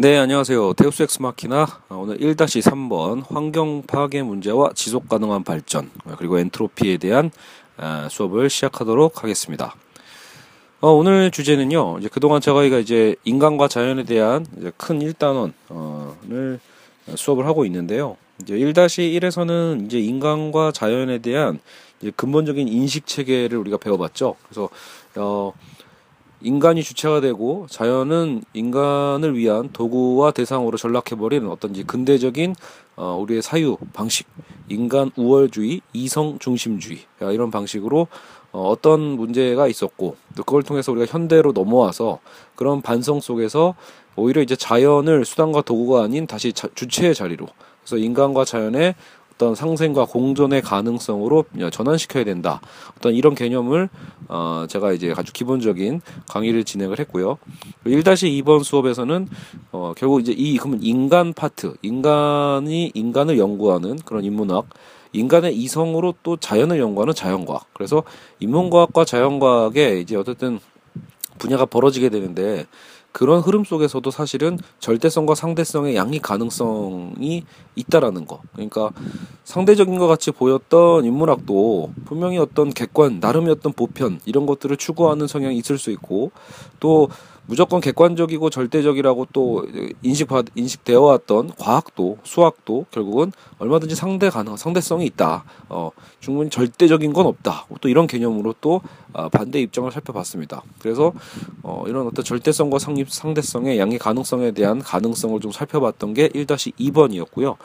네, 안녕하세요. 데우스 엑스 마키나 어, 오늘 1-3번 환경 파괴 문제와 지속 가능한 발전 그리고 엔트로피에 대한 아, 수업을 시작하도록 하겠습니다. 어, 오늘 주제는요. 이제 그동안 저희가 이제 인간과 자연에 대한 큰 1단원을 어, 수업을 하고 있는데요. 이제 1-1에서는 이제 인간과 자연에 대한 근본적인 인식 체계를 우리가 배워봤죠. 그래서 어 인간이 주체가 되고 자연은 인간을 위한 도구와 대상으로 전락해버리는 어떤 지 근대적인 어, 우리의 사유 방식, 인간 우월주의, 이성 중심주의. 이런 방식으로 어, 어떤 문제가 있었고 또 그걸 통해서 우리가 현대로 넘어와서 그런 반성 속에서 오히려 이제 자연을 수단과 도구가 아닌 다시 자, 주체의 자리로. 그래서 인간과 자연의 어떤 상생과 공존의 가능성으로 전환시켜야 된다. 어떤 이런 개념을 어 제가 이제 아주 기본적인 강의를 진행을 했고요. 1-2번 수업에서는 어 결국 이제 이 그러면 인간 파트, 인간이 인간을 연구하는 그런 인문학 인간의 이성으로 또 자연을 연구하는 자연과학. 그래서 인문과학과 자연과학의 이제 어쨌든 분야가 벌어지게 되는데 그런 흐름 속에서도 사실은 절대성과 상대성의 양립 가능성이 있다라는 거. 그러니까 상대적인 것 같이 보였던 인문학도 분명히 어떤 객관, 나름의 어떤 보편 이런 것들을 추구하는 성향이 있을 수 있고 또 무조건 객관적이고 절대적이라고 또 인식받 인식되어 왔던 과학도 수학도 결국은 얼마든지 상대 가능 상대성이 있다. 어, 충분히 절대적인 건 없다. 또 이런 개념으로 또 어, 반대 입장을 살펴봤습니다. 그래서 어, 이런 어떤 절대성과 상립 상대성의 양의 가능성에 대한 가능성을 좀 살펴봤던 게 1-2번이었고요.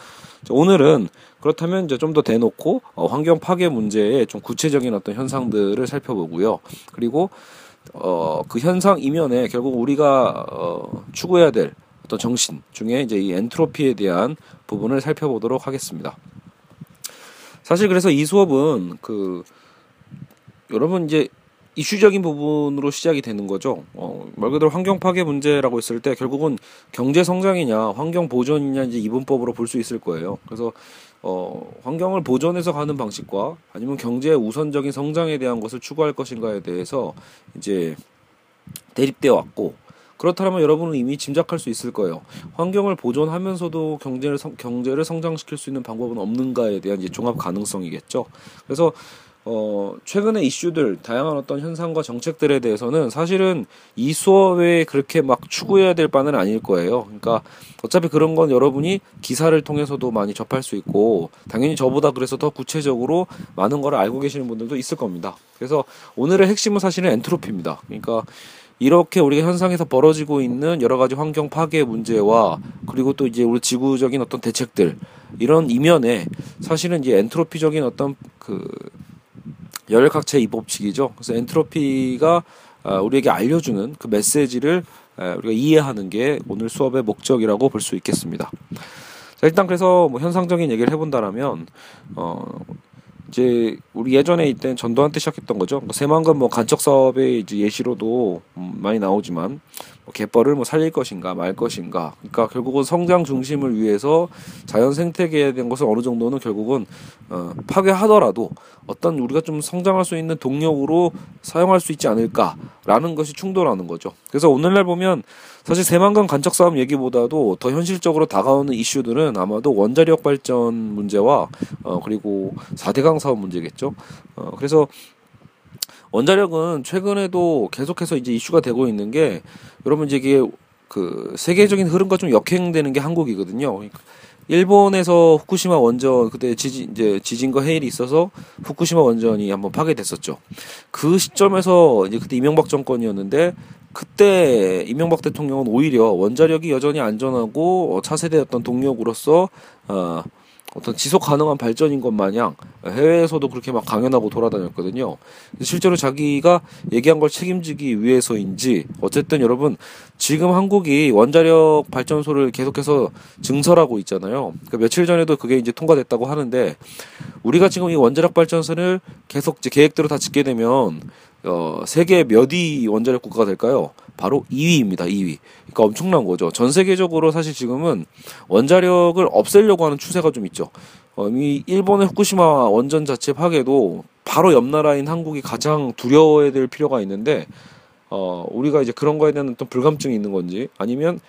오늘은 그렇다면 이제 좀 더 대놓고 어, 환경 파괴 문제의 좀 구체적인 어떤 현상들을 살펴보고요. 그리고 어, 그 현상 이면에 결국 우리가 어, 추구해야 될 어떤 정신 중에 이제 이 엔트로피에 대한 부분을 살펴보도록 하겠습니다. 사실 그래서 이 수업은 그 여러분 이제 이슈적인 부분으로 시작이 되는 거죠. 어, 말 그대로 환경 파괴 문제라고 했을 때 결국은 경제 성장이냐, 환경 보존이냐 이제 이분법으로 볼 수 있을 거예요. 그래서 어, 환경을 보존해서 가는 방식과 아니면 경제의 우선적인 성장에 대한 것을 추구할 것인가에 대해서 이제 대립되어 왔고 그렇다면 여러분은 이미 짐작할 수 있을 거예요. 환경을 보존하면서도 경제를 성, 경제를 성장시킬 수 있는 방법은 없는가에 대한 이제 종합 가능성이겠죠. 그래서 어, 최근의 이슈들, 다양한 어떤 현상과 정책들에 대해서는 사실은 이 수업에 그렇게 막 추구해야 될 바는 아닐 거예요. 그러니까 어차피 그런 건 여러분이 기사를 통해서도 많이 접할 수 있고, 당연히 저보다 그래서 더 구체적으로 많은 걸 알고 계시는 분들도 있을 겁니다. 그래서 오늘의 핵심은 사실은 엔트로피입니다. 그러니까 이렇게 우리가 현상에서 벌어지고 있는 여러 가지 환경 파괴 문제와 그리고 또 이제 우리 지구적인 어떤 대책들 이런 이면에 사실은 이제 엔트로피적인 어떤 그 열각체 이법칙이죠. 그래서 엔트로피가 아, 우리에게 알려주는 그 메시지를 우리가 이해하는 게 오늘 수업의 목적이라고 볼 수 있겠습니다. 자, 일단 그래서 뭐 현상적인 얘기를 해본다라면 어 이제 우리 예전에 이때 전두환 때 시작했던 거죠. 뭐 새만금 뭐 간척 사업의 이제 예시로도 음, 많이 나오지만 뭐 갯벌을 뭐 살릴 것인가 말 것인가. 그러니까 결국은 성장 중심을 위해서 자연 생태계에 대한 것을 어느 정도는 결국은 어, 파괴하더라도 어떤 우리가 좀 성장할 수 있는 동력으로 사용할 수 있지 않을까라는 것이 충돌하는 거죠. 그래서 오늘날 보면 사실 새만금 간척 사업 얘기보다도 더 현실적으로 다가오는 이슈들은 아마도 원자력 발전 문제와 어, 그리고 4대강 사업 문제겠죠. 어, 그래서 원자력은 최근에도 계속해서 이제 이슈가 되고 있는 게 여러분 이제 이게 그 세계적인 흐름과 좀 역행되는 게 한국이거든요. 일본에서 후쿠시마 원전 그때 지진 이제 지진과 해일이 있어서 후쿠시마 원전이 한번 파괴됐었죠. 그 시점에서 이제 그때 이명박 정권이었는데 그때 이명박 대통령은 오히려 원자력이 여전히 안전하고 차세대였던 동력으로서 어 어떤 지속 가능한 발전인 것 마냥 해외에서도 그렇게 막 강연하고 돌아다녔거든요. 실제로 자기가 얘기한 걸 책임지기 위해서인지 어쨌든 여러분 지금 한국이 원자력 발전소를 계속해서 증설하고 있잖아요. 그러니까 며칠 전에도 그게 이제 통과됐다고 하는데 우리가 지금 이 원자력 발전소를 계속 계획대로 다 짓게 되면 어, 세계 몇 위 원자력 국가가 될까요? 바로 2위입니다. 2위. 그러니까 엄청난 거죠. 전 세계적으로 사실 지금은 원자력을 없애려고 하는 추세가 좀 있죠. 어, 이 일본의 후쿠시마 원전 자체 파괴도 바로 옆 나라인 한국이 가장 두려워해야 될 필요가 있는데 어, 우리가 이제 그런 거에 대한 어떤 불감증이 있는 건지 아니면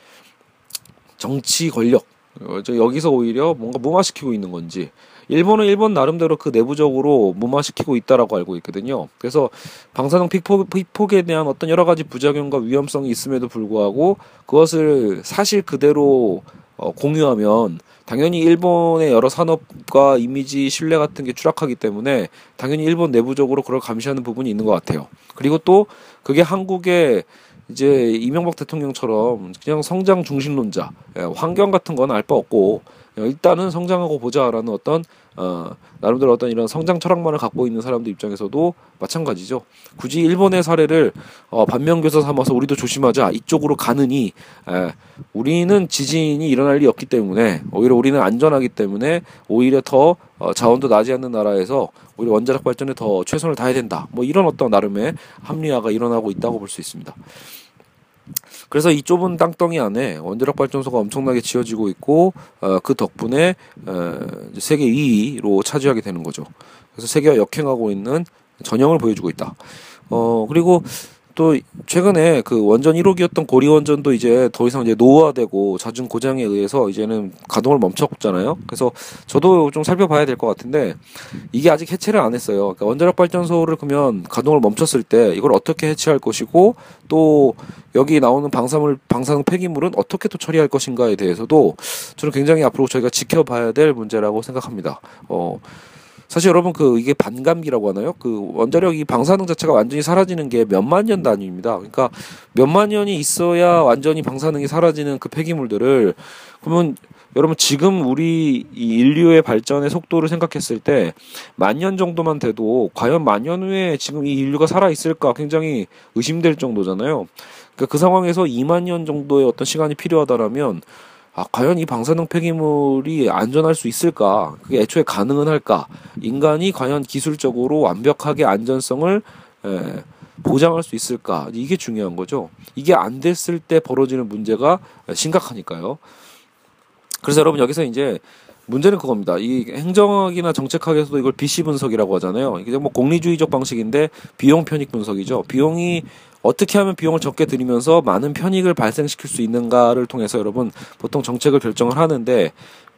정치 권력 어, 여기서 오히려 뭔가 무마시키고 있는 건지 일본은 일본 나름대로 그 내부적으로 무마시키고 있다라고 알고 있거든요. 그래서 방사능 피폭, 피폭 에 대한 어떤 여러 가지 부작용과 위험성이 있음에도 불구하고 그것을 사실 그대로 어, 공유하면 당연히 일본의 여러 산업과 이미지 신뢰 같은 게 추락하기 때문에 당연히 일본 내부적으로 그걸 감시하는 부분이 있는 것 같아요. 그리고 또 그게 한국의 이제 이명박 대통령처럼 그냥 성장 중심론자, 예, 환경 같은 건 알 바 없고 일단은 성장하고 보자라는 어떤 어, 나름대로 어떤 이런 성장 철학만을 갖고 있는 사람들 입장에서도 마찬가지죠. 굳이 일본의 사례를 어, 반면교사 삼아서 우리도 조심하자 이쪽으로 가느니 에, 우리는 지진이 일어날 리 없기 때문에 오히려 우리는 안전하기 때문에 오히려 더 어, 자원도 나지 않는 나라에서 오히려 원자력 발전에 더 최선을 다해야 된다. 뭐 이런 어떤 나름의 합리화가 일어나고 있다고 볼 수 있습니다. 그래서 이 좁은 땅덩이 안에 원자력 발전소가 엄청나게 지어지고 있고 어, 그 덕분에 어, 세계 2위로 차지하게 되는 거죠. 그래서 세계와 역행하고 있는 전형을 보여주고 있다. 어 그리고 또 최근에 그 원전 1호기였던 고리 원전도 이제 더 이상 이제 노후화되고 잦은 고장에 의해서 이제는 가동을 멈췄잖아요. 그래서 저도 좀 살펴봐야 될 것 같은데 이게 아직 해체를 안 했어요. 그러니까 원자력 발전소를 그러면 가동을 멈췄을 때 이걸 어떻게 해체할 것이고 또 여기 나오는 방사물 방사능 폐기물은 어떻게 또 처리할 것인가에 대해서도 저는 굉장히 앞으로 저희가 지켜봐야 될 문제라고 생각합니다. 어 사실 여러분 그 이게 반감기라고 하나요? 그 원자력 이 방사능 자체가 완전히 사라지는 게 몇만 년 단위입니다. 그러니까 몇만 년이 있어야 완전히 방사능이 사라지는 그 폐기물들을 그러면 여러분 지금 우리 이 인류의 발전의 속도를 생각했을 때 만 년 정도만 돼도 과연 만 년 후에 지금 이 인류가 살아 있을까 굉장히 의심될 정도잖아요. 그러니까 그 상황에서 2만 년 정도의 어떤 시간이 필요하다라면 아, 과연 이 방사능 폐기물이 안전할 수 있을까? 그게 애초에 가능은 할까? 인간이 과연 기술적으로 완벽하게 안전성을 에, 보장할 수 있을까? 이게 중요한 거죠. 이게 안 됐을 때 벌어지는 문제가 심각하니까요. 그래서 여러분 여기서 이제 문제는 그겁니다. 이 행정학이나 정책학에서도 이걸 비시 분석이라고 하잖아요. 이게 뭐 공리주의적 방식인데 비용 편익 분석이죠. 비용이 어떻게 하면 비용을 적게 들이면서 많은 편익을 발생시킬 수 있는가를 통해서 여러분 보통 정책을 결정을 하는데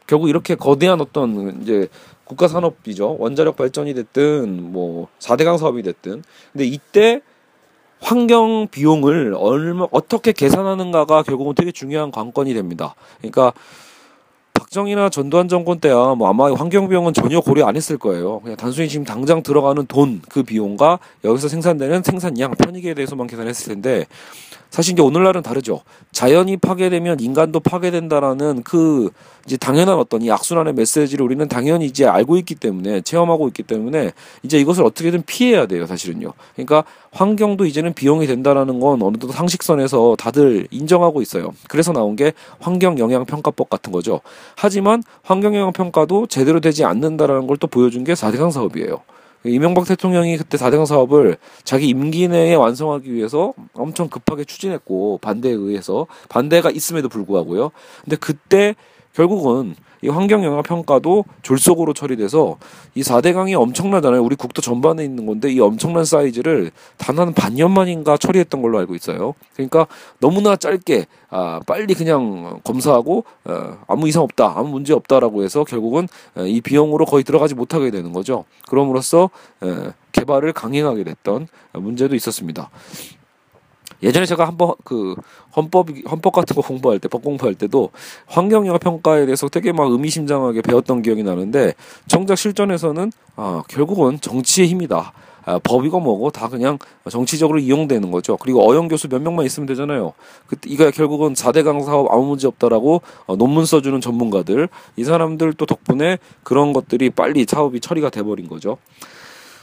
결국 이렇게 거대한 어떤 이제 국가 산업이죠. 원자력 발전이 됐든 뭐 4대강 사업이 됐든. 근데 이때 환경 비용을 얼마 어떻게 계산하는가가 결국은 되게 중요한 관건이 됩니다. 그러니까 박정희나 전두환 정권 때야 뭐 아마 환경 비용은 전혀 고려 안 했을 거예요. 그냥 단순히 지금 당장 들어가는 돈 그 비용과 여기서 생산되는 생산량 편익에 대해서만 계산했을 텐데 사실 이제 오늘날은 다르죠. 자연이 파괴되면 인간도 파괴된다라는 그 이제 당연한 어떤 이 악순환의 메시지를 우리는 당연히 이제 알고 있기 때문에 체험하고 있기 때문에 이제 이것을 어떻게든 피해야 돼요, 사실은요. 그러니까 환경도 이제는 비용이 된다라는 건 어느 정도 상식선에서 다들 인정하고 있어요. 그래서 나온 게 환경 영향 평가법 같은 거죠. 하지만 환경 영향 평가도 제대로 되지 않는다라는 걸 또 보여준 게 4대강 사업이에요. 이명박 대통령이 그때 4대강 사업을 자기 임기 내에 완성하기 위해서 엄청 급하게 추진했고 반대에 의해서 반대가 있음에도 불구하고요. 근데 그때 결국은 이 환경 영향 평가도 졸속으로 처리돼서 이 4대 강이 엄청나잖아요. 우리 국토 전반에 있는 건데 이 엄청난 사이즈를 단 한 반년 만인가 처리했던 걸로 알고 있어요. 그러니까 너무나 짧게 아 빨리 그냥 검사하고 어, 아무 이상 없다, 아무 문제 없다라고 해서 결국은 어, 이 비용으로 거의 들어가지 못하게 되는 거죠. 그럼으로써 에, 개발을 강행하게 됐던 문제도 있었습니다. 예전에 제가 한번 그 헌법 헌법 같은 거 공부할 때 법 공부할 때도 환경 영향 평가에 대해서 되게 막 의미심장하게 배웠던 기억이 나는데 정작 실전에서는 아 결국은 정치의 힘이다. 아, 법이고 뭐고 다 그냥 정치적으로 이용되는 거죠. 그리고 어영 교수 몇 명만 있으면 되잖아요. 그 이거 결국은 4대강 사업 아무 문제 없다라고 어, 논문 써주는 전문가들 이 사람들 또 덕분에 그런 것들이 빨리 사업이 처리가 돼버린 거죠.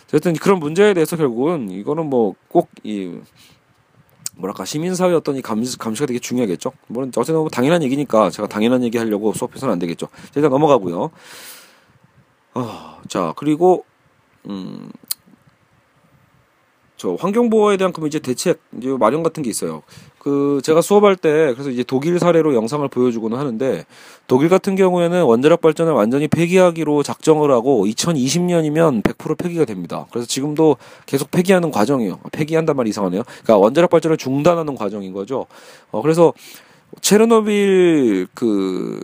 어쨌든 그런 문제에 대해서 결국은 이거는 뭐 꼭 이 뭐랄까 시민사회 어떤 이 감시, 감시가 되게 중요하겠죠. 물론 어쨌든 뭐 당연한 얘기니까 제가 당연한 얘기 하려고 수업해서는 안 되겠죠. 일단 넘어가고요. 어, 자 그리고 음. 저 환경 보호에 대한 그럼 이제 대책 이제 마련 같은 게 있어요. 그 제가 수업할 때 그래서 이제 독일 사례로 영상을 보여주고는 하는데 독일 같은 경우에는 원자력 발전을 완전히 폐기하기로 작정을 하고 2020년이면 100% 폐기가 됩니다. 그래서 지금도 계속 폐기하는 과정이에요. 폐기한단 말이 이상하네요. 그러니까 원자력 발전을 중단하는 과정인 거죠. 어 그래서 체르노빌 그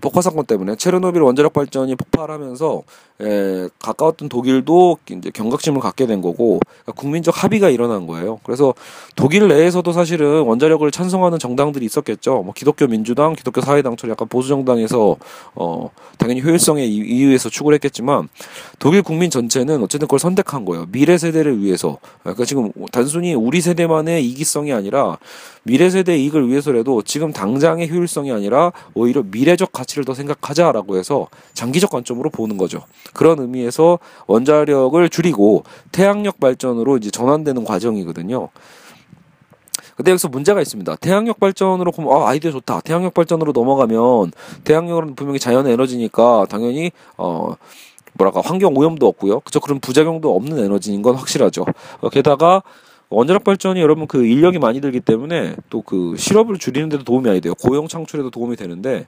폭파 사건 때문에 체르노빌 원자력 발전이 폭발하면서 에, 가까웠던 독일도 이제 경각심을 갖게 된 거고 그러니까 국민적 합의가 일어난 거예요. 그래서 독일 내에서도 사실은 원자력을 찬성하는 정당들이 있었겠죠. 뭐 기독교 민주당, 기독교 사회당처럼 약간 보수 정당에서 어 당연히 효율성에 이유에서 추구를 했겠지만 독일 국민 전체는 어쨌든 그걸 선택한 거예요. 미래 세대를 위해서. 그러니까 지금 단순히 우리 세대만의 이기성이 아니라 미래 세대 이익을 위해서라도 지금 당장의 효율성이 아니라 오히려 미래적 가치를 더 생각하자라고 해서 장기적 관점으로 보는 거죠. 그런 의미에서 원자력을 줄이고 태양력 발전으로 이제 전환되는 과정이거든요. 근데 여기서 문제가 있습니다. 태양력 발전으로 보면 아 아이디어 좋다. 태양력 발전으로 넘어가면 태양력은 분명히 자연 에너지니까 당연히 어 뭐랄까 환경 오염도 없고요. 그죠? 그런 부작용도 없는 에너지인 건 확실하죠. 어, 게다가 원자력 발전이 여러분 그 인력이 많이 들기 때문에 또 그 실업을 줄이는 데도 도움이 많이 돼요. 고용 창출에도 도움이 되는데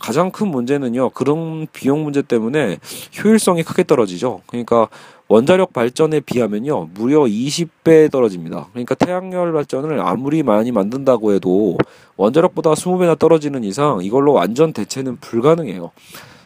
가장 큰 문제는요. 그런 비용 문제 때문에 효율성이 크게 떨어지죠. 그러니까 원자력 발전에 비하면요. 무려 20배 떨어집니다. 그러니까 태양열 발전을 아무리 많이 만든다고 해도 원자력보다 20배나 떨어지는 이상 이걸로 완전 대체는 불가능해요.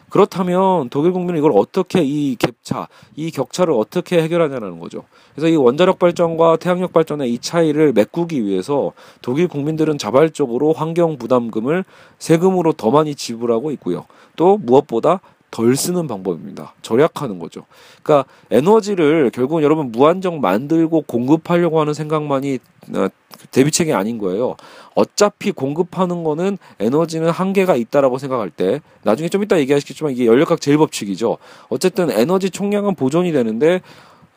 그렇다면 독일 국민은 이걸 어떻게 이 갭차, 이 격차를 어떻게 해결하냐는 거죠. 그래서 이 원자력 발전과 태양력 발전의 이 차이를 메꾸기 위해서 독일 국민들은 자발적으로 환경 부담금을 세금으로 더 많이 지불하고 있고요. 또 무엇보다 덜 쓰는 방법입니다. 절약하는 거죠. 그러니까 에너지를 결국은 여러분 무한정 만들고 공급하려고 하는 생각만이 어, 대비책이 아닌 거예요. 어차피 공급하는 거는 에너지는 한계가 있다라고 생각할 때 나중에 좀 이따 얘기하시겠지만 이게 연력학 제일 법칙이죠. 어쨌든 에너지 총량은 보존이 되는데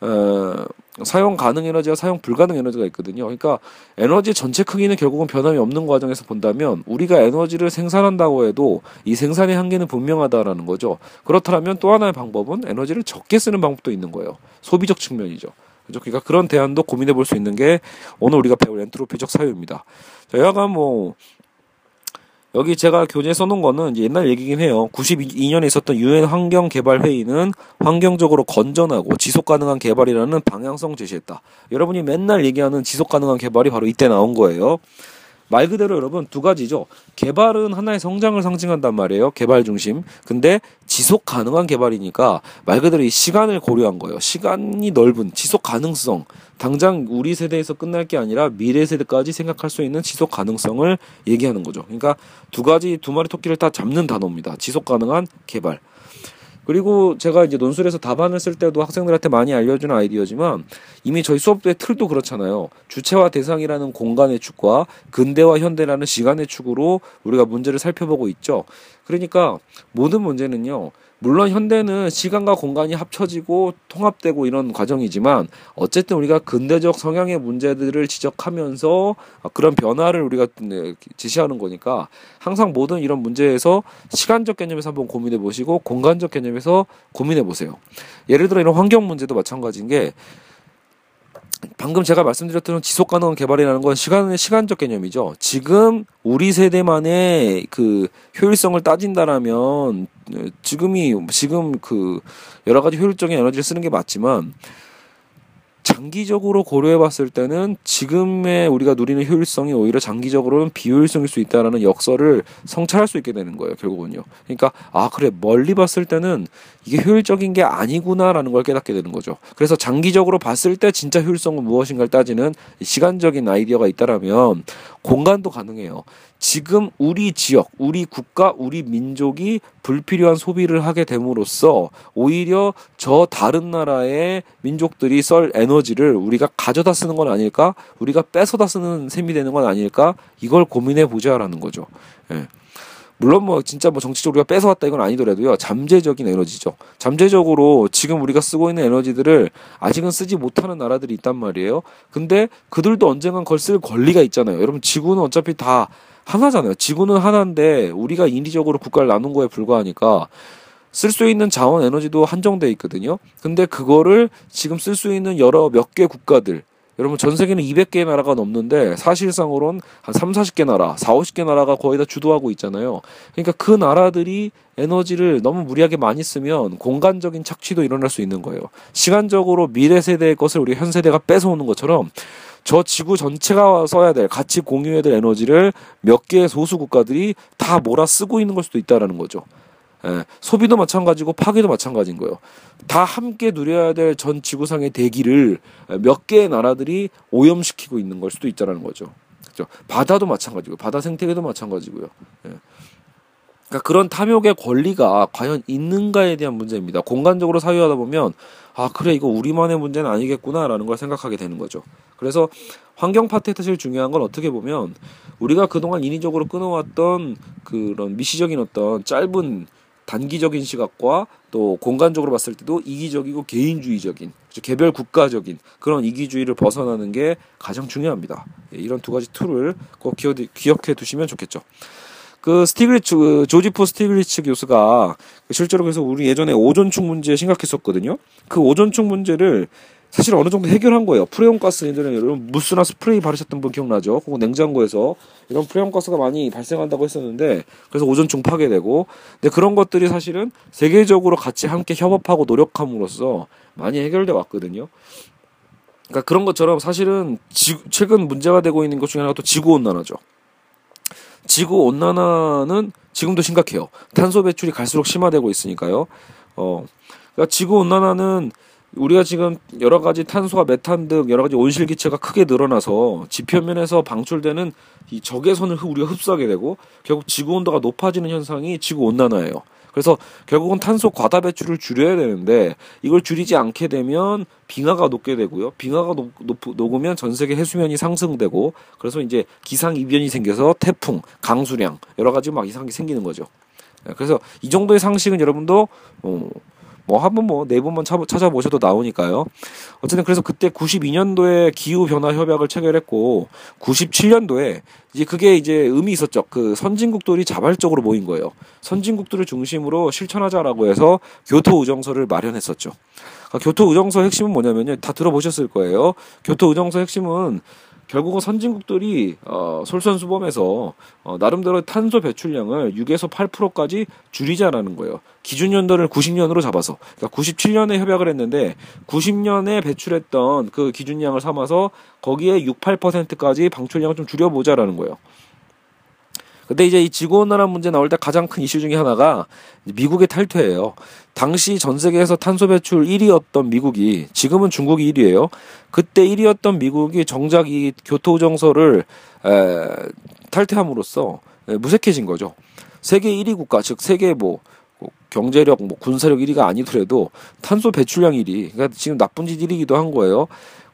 어, 사용 가능 에너지와 사용 불가능 에너지가 있거든요. 그러니까 에너지 전체 크기는 결국은 변함이 없는 과정에서 본다면 우리가 에너지를 생산한다고 해도 이 생산의 한계는 분명하다라는 거죠. 그렇다면 또 하나의 방법은 에너지를 적게 쓰는 방법도 있는 거예요. 소비적 측면이죠. 그죠? 그러니까 그런 대안도 고민해 볼 수 있는 게 오늘 우리가 배울 엔트로피적 사유입니다. 자, 여하간 뭐 여기 제가 교재에 써놓은 거는 옛날 얘기긴 해요. 92년에 있었던 유엔 환경 개발 회의는 환경적으로 건전하고 지속 가능한 개발이라는 방향성 제시했다. 여러분이 맨날 얘기하는 지속 가능한 개발이 바로 이때 나온 거예요. 말 그대로 여러분 두 가지죠. 개발은 하나의 성장을 상징한단 말이에요. 개발 중심. 근데 지속 가능한 개발이니까 말 그대로 이 시간을 고려한 거예요. 시간이 넓은 지속 가능성. 당장 우리 세대에서 끝날 게 아니라 미래 세대까지 생각할 수 있는 지속 가능성을 얘기하는 거죠. 그러니까 두 가지 두 마리 토끼를 다 잡는 단어입니다. 지속 가능한 개발. 그리고 제가 이제 논술에서 답안을 쓸 때도 학생들한테 많이 알려주는 아이디어지만 이미 저희 수업의 틀도 그렇잖아요. 주체와 대상이라는 공간의 축과 근대와 현대라는 시간의 축으로 우리가 문제를 살펴보고 있죠. 그러니까 모든 문제는요. 물론 현대는 시간과 공간이 합쳐지고 통합되고 이런 과정이지만 어쨌든 우리가 근대적 성향의 문제들을 지적하면서 그런 변화를 우리가 네, 지시하는 거니까 항상 모든 이런 문제에서 시간적 개념에서 한번 고민해 보시고 공간적 개념에서 고민해 보세요. 예를 들어 이런 환경 문제도 마찬가지인 게 방금 제가 말씀드렸던 지속 가능한 개발이라는 건 시간의 시간적 개념이죠. 지금 우리 세대만의 그 효율성을 따진다라면 지금이 지금 그 여러 가지 효율적인 에너지를 쓰는 게 맞지만 장기적으로 고려해 봤을 때는 지금의 우리가 누리는 효율성이 오히려 장기적으로는 비효율성일 수 있다라는 역설을 성찰할 수 있게 되는 거예요, 결국은요. 그러니까, 아, 그래, 멀리 봤을 때는 이게 효율적인 게 아니구나라는 걸 깨닫게 되는 거죠. 그래서 장기적으로 봤을 때 진짜 효율성은 무엇인가를 따지는 시간적인 아이디어가 있다라면 공간도 가능해요. 지금 우리 지역, 우리 국가, 우리 민족이 불필요한 소비를 하게 됨으로써 오히려 저 다른 나라의 민족들이 썰 에너지를 우리가 가져다 쓰는 건 아닐까? 우리가 뺏어다 쓰는 셈이 되는 건 아닐까? 이걸 고민해 보자라는 거죠. 예. 물론 뭐 진짜 뭐 정치적으로 우리가 뺏어왔다 이건 아니더라도요 잠재적인 에너지죠 잠재적으로 지금 우리가 쓰고 있는 에너지들을 아직은 쓰지 못하는 나라들이 있단 말이에요 근데 그들도 언젠간 그걸 쓸 권리가 있잖아요 여러분 지구는 어차피 다 하나잖아요. 지구는 하나인데 우리가 인위적으로 국가를 나눈 거에 불과하니까 쓸 수 있는 자원 에너지도 한정돼 있거든요. 근데 그거를 지금 쓸 수 있는 여러 몇 개 국가들 여러분 전 세계는 200개의 나라가 넘는데 사실상으로는 한 3, 40개 나라, 4, 50개 나라가 거의 다 주도하고 있잖아요. 그러니까 그 나라들이 에너지를 너무 무리하게 많이 쓰면 공간적인 착취도 일어날 수 있는 거예요. 시간적으로 미래 세대의 것을 우리 현 세대가 뺏어오는 것처럼 저 지구 전체가 써야 될 같이 공유해야 될 에너지를 몇 개의 소수 국가들이 다 몰아 쓰고 있는 걸 수도 있다라는 거죠. 예, 소비도 마찬가지고 파괴도 마찬가지인 거예요. 다 함께 누려야 될 전 지구상의 대기를 몇 개의 나라들이 오염시키고 있는 걸 수도 있다라는 거죠. 그죠? 바다도 마찬가지고 바다 생태계도 마찬가지고요. 예. 그러니까 그런 탐욕의 권리가 과연 있는가에 대한 문제입니다. 공간적으로 사유하다 보면 아 그래 이거 우리만의 문제는 아니겠구나라는 걸 생각하게 되는 거죠. 그래서 환경 파트에서 제일 중요한 건 어떻게 보면 우리가 그동안 인위적으로 끊어왔던 그런 미시적인 어떤 짧은 단기적인 시각과 또 공간적으로 봤을 때도 이기적이고 개인주의적인 개별 국가적인 그런 이기주의를 벗어나는 게 가장 중요합니다. 예, 이런 두 가지 tool을 꼭 기억해 두시면 좋겠죠. 그 스티글리츠 그 조지프 스티글리츠 교수가 실제로 그래서 우리 예전에 오존층 문제 심각했었거든요. 그 오존층 문제를 사실 어느 정도 해결한 거예요. 프레온 가스 예전에 여러분 무스나 스프레이 바르셨던 분 기억나죠? 혹은 냉장고에서 이런 프레온 가스가 많이 발생한다고 했었는데 그래서 오존층 파괴되고 근데 그런 것들이 사실은 세계적으로 같이 함께 협업하고 노력함으로써 많이 해결돼 왔거든요. 그러니까 그런 것처럼 사실은 지, 최근 문제가 되고 있는 것 중에 하나가 또 지구 온난화죠. 지구 온난화는 지금도 심각해요. 탄소 배출이 갈수록 심화되고 있으니까요. 어, 그러니까 지구 온난화는 우리가 지금 여러 가지 탄소와 메탄 등 여러 가지 온실 기체가 크게 늘어나서 지표면에서 방출되는 이 적외선을 우리가 흡수하게 되고 결국 지구 온도가 높아지는 현상이 지구 온난화예요. 그래서 결국은 탄소 과다 배출을 줄여야 되는데 이걸 줄이지 않게 되면 빙하가 녹게 되고요. 빙하가 녹, 녹, 녹으면 전 세계 해수면이 상승되고 그래서 이제 기상 이변이 생겨서 태풍, 강수량 여러 가지 막 이상하게 생기는 거죠. 그래서 이 정도의 상식은 여러분도 어, 뭐 한번 뭐 네 번만 찾아보셔도 나오니까요. 어쨌든 그래서 그때 92년도에 기후 변화 협약을 체결했고 97년도에 이제 그게 이제 의미 있었죠. 그 선진국들이 자발적으로 모인 거예요. 선진국들을 중심으로 실천하자라고 해서 교토 의정서를 마련했었죠. 그러니까 교토 의정서 핵심은 뭐냐면요. 다 들어보셨을 거예요. 교토 의정서 핵심은 결국은 선진국들이 어, 솔선수범해서 어, 나름대로 탄소 배출량을 6에서 8%까지 줄이자라는 거예요. 기준 연도를 90년으로 잡아서 그러니까 97년에 협약을 했는데 90년에 배출했던 그 기준량을 삼아서 거기에 6, 8%까지 방출량을 좀 줄여보자라는 거예요. 근데 이제 이 지구온난화 문제 나올 때 가장 큰 이슈 중에 하나가 미국의 탈퇴예요. 당시 전 세계에서 탄소 배출 1위였던 미국이 지금은 중국이 1위예요. 그때 1위였던 미국이 정작 이 교토 정서를 에, 탈퇴함으로써 에, 무색해진 거죠. 세계 1위 국가 즉 세계 뭐 경제력, 뭐 군사력 1위가 아니더라도 탄소 배출량 1위. 그러니까 지금 나쁜 짓 1위기도 한 거예요.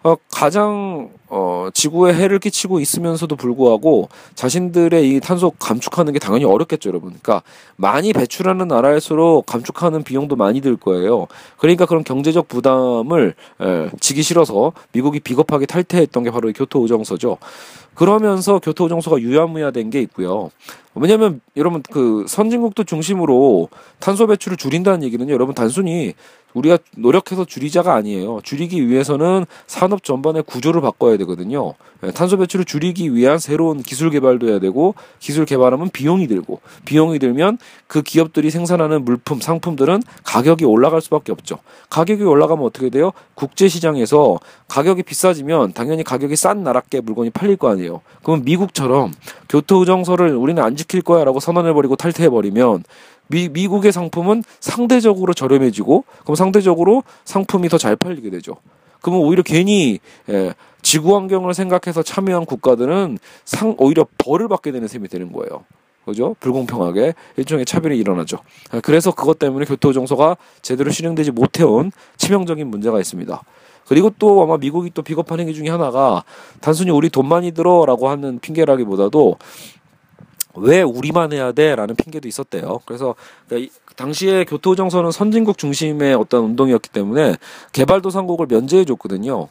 어, 가장 어, 지구에 해를 끼치고 있으면서도 불구하고 자신들의 이 탄소 감축하는 게 당연히 어렵겠죠, 여러분. 그러니까 많이 배출하는 나라일수록 감축하는 비용도 많이 들 거예요. 그러니까 그런 경제적 부담을 에, 지기 싫어서 미국이 비겁하게 탈퇴했던 게 바로 이 교토 의정서죠. 그러면서 교토 의정서가 유야무야된 게 있고요. 왜냐하면 여러분 그 선진국도 중심으로 탄소 배출을 줄인다는 얘기는 여러분 단순히 우리가 노력해서 줄이자가 아니에요. 줄이기 위해서는 산업 전반의 구조를 바꿔야 되거든요. 예, 탄소 배출을 줄이기 위한 새로운 기술 개발도 해야 되고 기술 개발하면 비용이 들고 비용이 들면 그 기업들이 생산하는 물품 상품들은 가격이 올라갈 수밖에 없죠. 가격이 올라가면 어떻게 돼요? 국제 시장에서 가격이 비싸지면 당연히 가격이 싼 나라께 물건이 팔릴 거 아니에요. 그러면 미국처럼 교토 의정서를 우리는 안 지킬 거야라고 선언해 버리고 탈퇴해 버리면 미, 미국의 상품은 상대적으로 저렴해지고 그럼 상대적으로 상품이 더 잘 팔리게 되죠. 그러면 오히려 괜히 예, 지구 환경을 생각해서 참여한 국가들은 상 오히려 벌을 받게 되는 셈이 되는 거예요. 그죠? 불공평하게 일종의 차별이 일어나죠. 그래서 그것 때문에 교토 정서가 제대로 실행되지 못해온 치명적인 문제가 있습니다. 그리고 또 아마 미국이 또 비겁한 행위 중에 하나가 단순히 우리 돈 많이 들어라고 하는 핑계라기보다도 왜 우리만 해야 돼라는 핑계도 있었대요. 그래서 그러니까 당시에 교토 정서는 선진국 중심의 어떤 운동이었기 때문에 개발도상국을 면제해 줬거든요.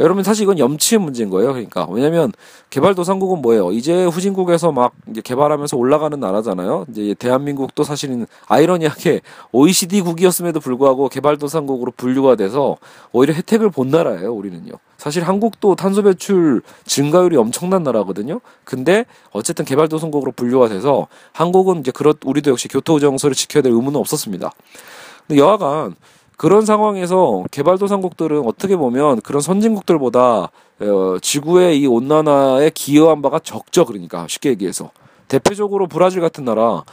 여러분 사실 이건 염치의 문제인 거예요. 그러니까 왜냐하면 개발도상국은 뭐예요? 이제 후진국에서 막 개발하면서 올라가는 나라잖아요. 이제 대한민국도 사실은 아이러니하게 OECD국이었음에도 불구하고 개발도상국으로 분류가 돼서 오히려 혜택을 본 나라예요. 우리는요. 사실 한국도 탄소 배출 증가율이 엄청난 나라거든요. 근데 어쨌든 개발도상국으로 분류가 돼서 한국은 이제 그렇 우리도 역시 교토 정서를 지켜야 될 의무는 없었습니다. 근데 여하간 그런 상황에서 개발도상국들은 어떻게 보면 그런 선진국들보다 어, 지구의 이 온난화에 기여한 바가 적죠. 그러니까 쉽게 얘기해서 대표적으로 브라질 같은 나라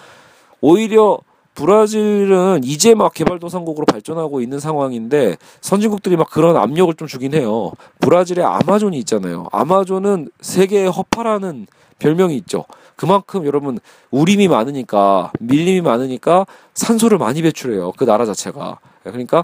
오히려 브라질은 이제 막 개발도상국으로 발전하고 있는 상황인데 선진국들이 막 그런 압력을 좀 주긴 해요. 브라질에 아마존이 있잖아요. 아마존은 세계의 허파라는 별명이 있죠. 그만큼 여러분 우림이 많으니까 밀림이 많으니까 산소를 많이 배출해요. 그 나라 자체가. 그러니까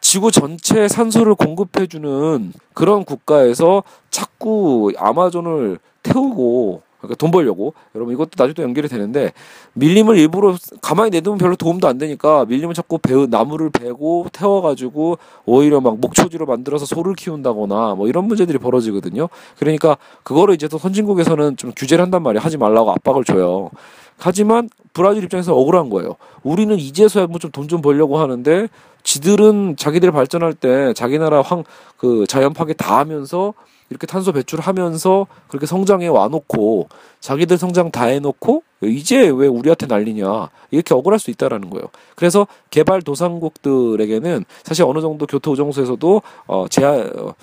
지구 전체 산소를 공급해주는 그런 국가에서 자꾸 아마존을 태우고 그러니까 돈 벌려고 여러분 이것도 나중에 또 연결이 되는데 밀림을 일부러 가만히 내두면 별로 도움도 안 되니까 밀림을 자꾸 배 나무를 베고 태워가지고 오히려 막 목초지로 만들어서 소를 키운다거나 뭐 이런 문제들이 벌어지거든요. 그러니까 그거를 이제 또 선진국에서는 좀 규제를 한단 말이에요. 하지 말라고 압박을 줘요. 하지만 브라질 입장에서 억울한 거예요. 우리는 이제서야 뭐 좀 돈좀 벌려고 하는데 지들은 자기들 발전할 때 자기 나라 황 그 자연 파괴 다 하면서 이렇게 탄소 배출하면서 그렇게 성장해 와놓고 자기들 성장 다 해놓고 이제 왜 우리한테 난리냐 이렇게 억울할 수 있다라는 거예요. 그래서 개발 도상국들에게는 사실 어느 정도 교토 우정소에서도 어 제한 어,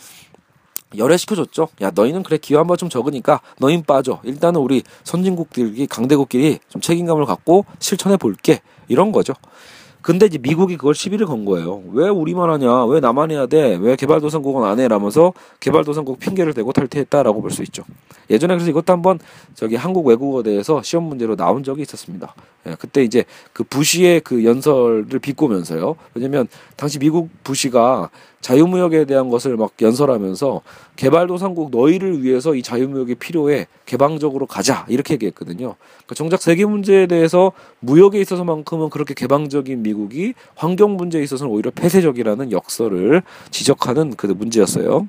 열애시켜줬죠. 야 너희는 그래 기후 한번 좀 적으니까 너희 빠져. 일단은 우리 선진국들이 강대국끼리 좀 책임감을 갖고 실천해 볼게 이런 거죠. 근데 이제 미국이 그걸 시비를 건 거예요. 왜 우리만 하냐? 왜 나만 해야 돼? 왜 개발도상국은 안 해? 라면서 개발도상국 핑계를 대고 탈퇴했다라고 볼 수 있죠. 예전에 그래서 이것도 한번 저기 한국 외국어대에서 시험 문제로 나온 적이 있었습니다. 예, 그때 이제 그 부시의 그 연설을 비꼬면서요. 왜냐면 당시 미국 부시가 자유무역에 대한 것을 막 연설하면서 개발도상국 너희를 위해서 이 자유무역이 필요해 개방적으로 가자 이렇게 얘기했거든요. 그러니까 정작 세계 문제에 대해서 무역에 있어서만큼은 그렇게 개방적인 미국이 환경 문제에 있어서는 오히려 폐쇄적이라는 역설을 지적하는 그 문제였어요.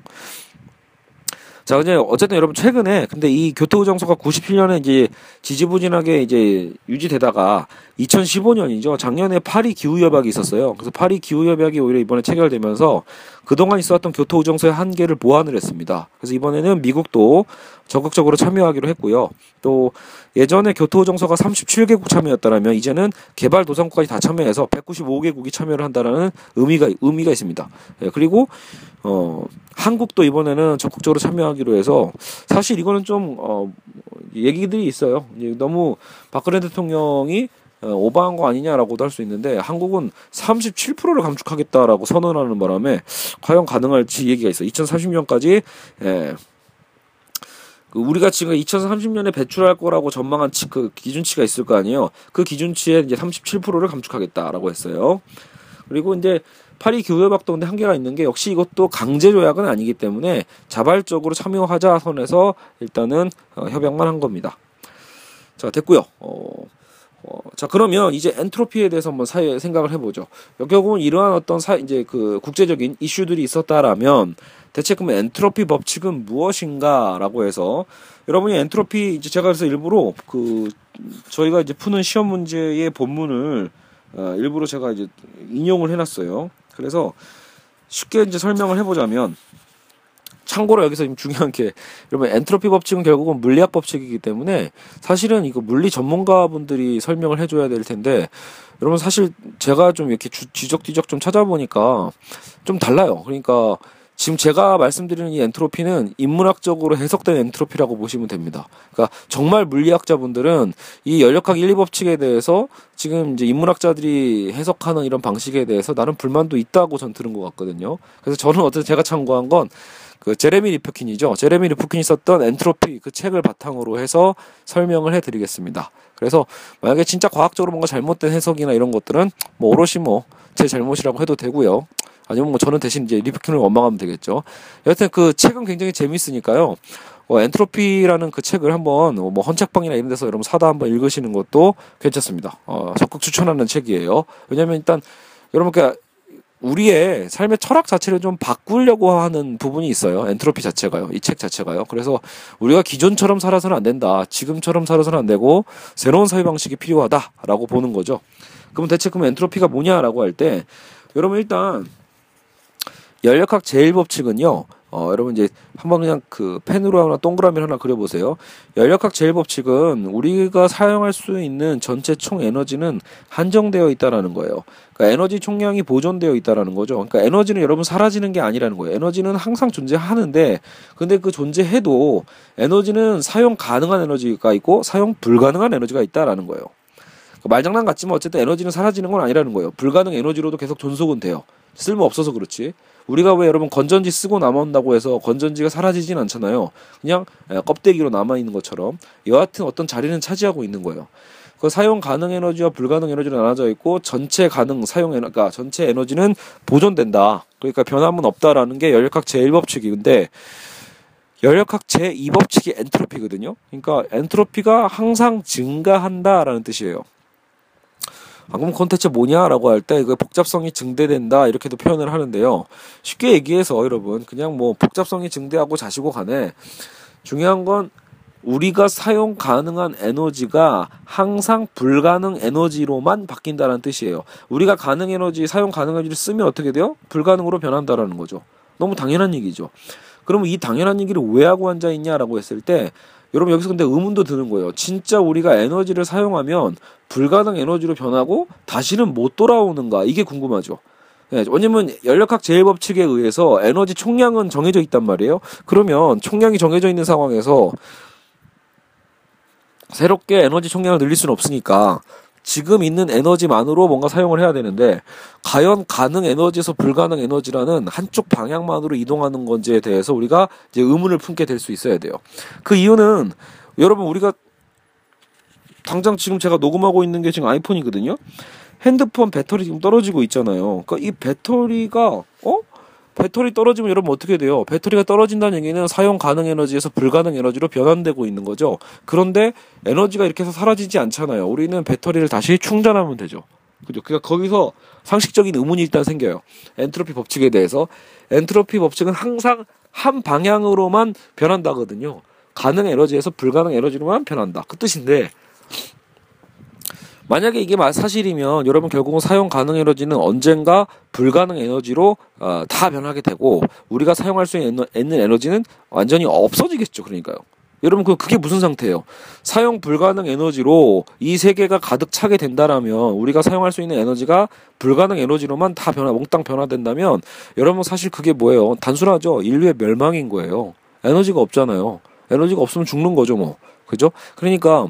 자, 이제 어쨌든 여러분 최근에 근데 이 교토의정서가 97년에 이제 지지부진하게 이제 유지되다가 2015년이죠. 작년에 파리 기후협약이 있었어요. 그래서 파리 기후협약이 오히려 이번에 체결되면서 그동안 있었던 교토의정서의 한계를 보완을 했습니다. 그래서 이번에는 미국도 적극적으로 참여하기로 했고요. 또 예전에 교토의정서가 37개국 참여였다면 이제는 개발 도상국까지 다 참여해서 195개국이 참여를 한다라는 의미가 의미가 있습니다. 예, 그리고 어 한국도 이번에는 적극적으로 참여하기로 해서 사실 이거는 좀 어, 얘기들이 있어요. 너무 박근혜 대통령이 어, 오버한 거 아니냐라고도 할 수 있는데 한국은 37%를 감축하겠다라고 선언하는 바람에 과연 가능할지 얘기가 있어. 2030년까지 예. 그 우리가 지금 2030년에 배출할 거라고 전망한 치, 그 기준치가 있을 거 아니에요. 그 기준치에 이제 37%를 감축하겠다라고 했어요. 그리고 이제 파리 근데 한계가 있는 게 역시 이것도 강제 조약은 아니기 때문에 자발적으로 참여하자 선에서 일단은 어, 협약만 한 겁니다. 자 됐고요. 어, 어, 자 그러면 이제 엔트로피에 대해서 한번 사회 생각을 해보죠. 결국은 이러한 어떤 사 이제 그 국제적인 이슈들이 있었다라면 대체 그럼 엔트로피 법칙은 무엇인가라고 해서 여러분이 엔트로피 이제 제가 그래서 일부러 그 저희가 이제 푸는 시험 문제의 본문을 어, 일부러 제가 이제 인용을 해놨어요. 그래서 쉽게 이제 설명을 해보자면 참고로 여기서 중요한 게 여러분 엔트로피 법칙은 결국은 물리학 법칙이기 때문에 사실은 이거 물리 전문가분들이 설명을 해줘야 될 텐데 여러분 사실 제가 좀 이렇게 지적지적 좀 찾아보니까 좀 달라요. 그러니까 지금 제가 말씀드리는 이 엔트로피는 인문학적으로 해석된 엔트로피라고 보시면 됩니다. 그러니까 정말 물리학자분들은 이 열역학 1, 2법칙에 대해서 지금 이제 인문학자들이 해석하는 이런 방식에 대해서 나는 불만도 있다고 전 들은 것 같거든요. 그래서 저는 어쨌든 제가 참고한 건 그 제레미 리프킨이죠. 제레미 리프킨이 썼던 엔트로피 그 책을 바탕으로 해서 설명을 해드리겠습니다. 그래서 만약에 진짜 과학적으로 뭔가 잘못된 해석이나 이런 것들은 뭐 오롯이 뭐 제 잘못이라고 해도 되고요. 아니면 뭐 저는 대신 이제 리프킨을 원망하면 되겠죠. 여하튼 그 책은 굉장히 재미있으니까요. 어, 엔트로피라는 그 책을 한번 뭐 헌책방이나 이런 데서 여러분 사다 한번 읽으시는 것도 괜찮습니다. 어, 적극 추천하는 책이에요. 왜냐하면 일단 여러분 그 우리의 삶의 철학 자체를 좀 바꾸려고 하는 부분이 있어요. 엔트로피 자체가요. 이 책 자체가요. 그래서 우리가 기존처럼 살아서는 안 된다. 지금처럼 살아서는 안 되고 새로운 사회 방식이 필요하다라고 보는 거죠. 그럼 대체 그럼 엔트로피가 뭐냐라고 할 때 여러분 일단 연력학 제일 법칙은요. 어, 여러분 이제 한번 그냥 그 펜으로 하나 동그라미 하나 그려보세요. 연력학 제일 법칙은 우리가 사용할 수 있는 전체 총 에너지는 한정되어 있다라는 거예요. 그러니까 에너지 총량이 보존되어 있다라는 거죠. 그러니까 에너지는 여러분 사라지는 게 아니라는 거예요. 에너지는 항상 존재하는데 근데 그 존재해도 에너지는 사용 가능한 에너지가 있고 사용 불가능한 에너지가 있다라는 거예요. 그러니까 말장난 같지만 어쨌든 에너지는 사라지는 건 아니라는 거예요. 불가능 에너지로도 계속 존속은 돼요. 쓸모 없어서 그렇지. 우리가 왜 여러분 건전지 쓰고 남아온다고 해서 건전지가 사라지진 않잖아요. 그냥 껍데기로 남아 있는 것처럼 여하튼 어떤 자리는 차지하고 있는 거예요. 그 사용 가능 에너지와 불가능 에너지로 나눠져 있고 전체 가능 사용 에너 그러니까 전체 에너지는 보존된다. 그러니까 변함은 없다라는 게 연력학 제1법칙인데 연력학 제2법칙이 엔트로피거든요. 그러니까 엔트로피가 항상 증가한다라는 뜻이에요. 방금 콘텐츠 뭐냐라고 할 때 그 복잡성이 증대된다 이렇게도 표현을 하는데요. 쉽게 얘기해서 여러분 그냥 뭐 복잡성이 증대하고 자시고 간에 중요한 건 우리가 사용 가능한 에너지가 항상 불가능 에너지로만 바뀐다는 뜻이에요. 우리가 가능 에너지, 사용 가능 에너지를 쓰면 어떻게 돼요? 불가능으로 변한다라는 거죠. 너무 당연한 얘기죠. 그러면 이 당연한 얘기를 왜 하고 앉아 있냐라고 했을 때 여러분 여기서 근데 의문도 드는 거예요. 진짜 우리가 에너지를 사용하면 불가능 에너지로 변하고 다시는 못 돌아오는가? 이게 궁금하죠. 네, 왜냐면 연력학 제일 법칙에 의해서 에너지 총량은 정해져 있단 말이에요. 그러면 총량이 정해져 있는 상황에서 새롭게 에너지 총량을 늘릴 수는 없으니까 지금 있는 에너지만으로 뭔가 사용을 해야 되는데 과연 가능 에너지에서 불가능 에너지라는 한쪽 방향만으로 이동하는 건지에 대해서 우리가 이제 의문을 품게 될 수 있어야 돼요. 그 이유는 여러분 우리가 당장 지금 제가 녹음하고 있는 게 지금 아이폰이거든요. 핸드폰 배터리 지금 떨어지고 있잖아요. 그러니까 이 배터리가 어 배터리 떨어지면 여러분 어떻게 돼요? 배터리가 떨어진다는 얘기는 사용 가능 에너지에서 불가능 에너지로 변환되고 있는 거죠. 그런데 에너지가 이렇게 해서 사라지지 않잖아요. 우리는 배터리를 다시 충전하면 되죠. 그죠? 그러니까 거기서 상식적인 의문이 일단 생겨요. 엔트로피 법칙에 대해서. 엔트로피 법칙은 항상 한 방향으로만 변한다거든요. 가능 에너지에서 불가능 에너지로만 변한다. 그 뜻인데 만약에 이게 사실이면 여러분 결국은 사용 가능 에너지는 언젠가 불가능 에너지로 어, 다 변하게 되고 우리가 사용할 수 있는 에너지는 완전히 없어지겠죠. 그러니까요. 여러분 그 그게 무슨 상태예요? 사용 불가능 에너지로 이 세계가 가득 차게 된다라면 우리가 사용할 수 있는 에너지가 불가능 에너지로만 다 변화 몽땅 변화된다면 여러분 사실 그게 뭐예요? 단순하죠. 인류의 멸망인 거예요. 에너지가 없잖아요. 에너지가 없으면 죽는 거죠, 뭐. 그죠? 그러니까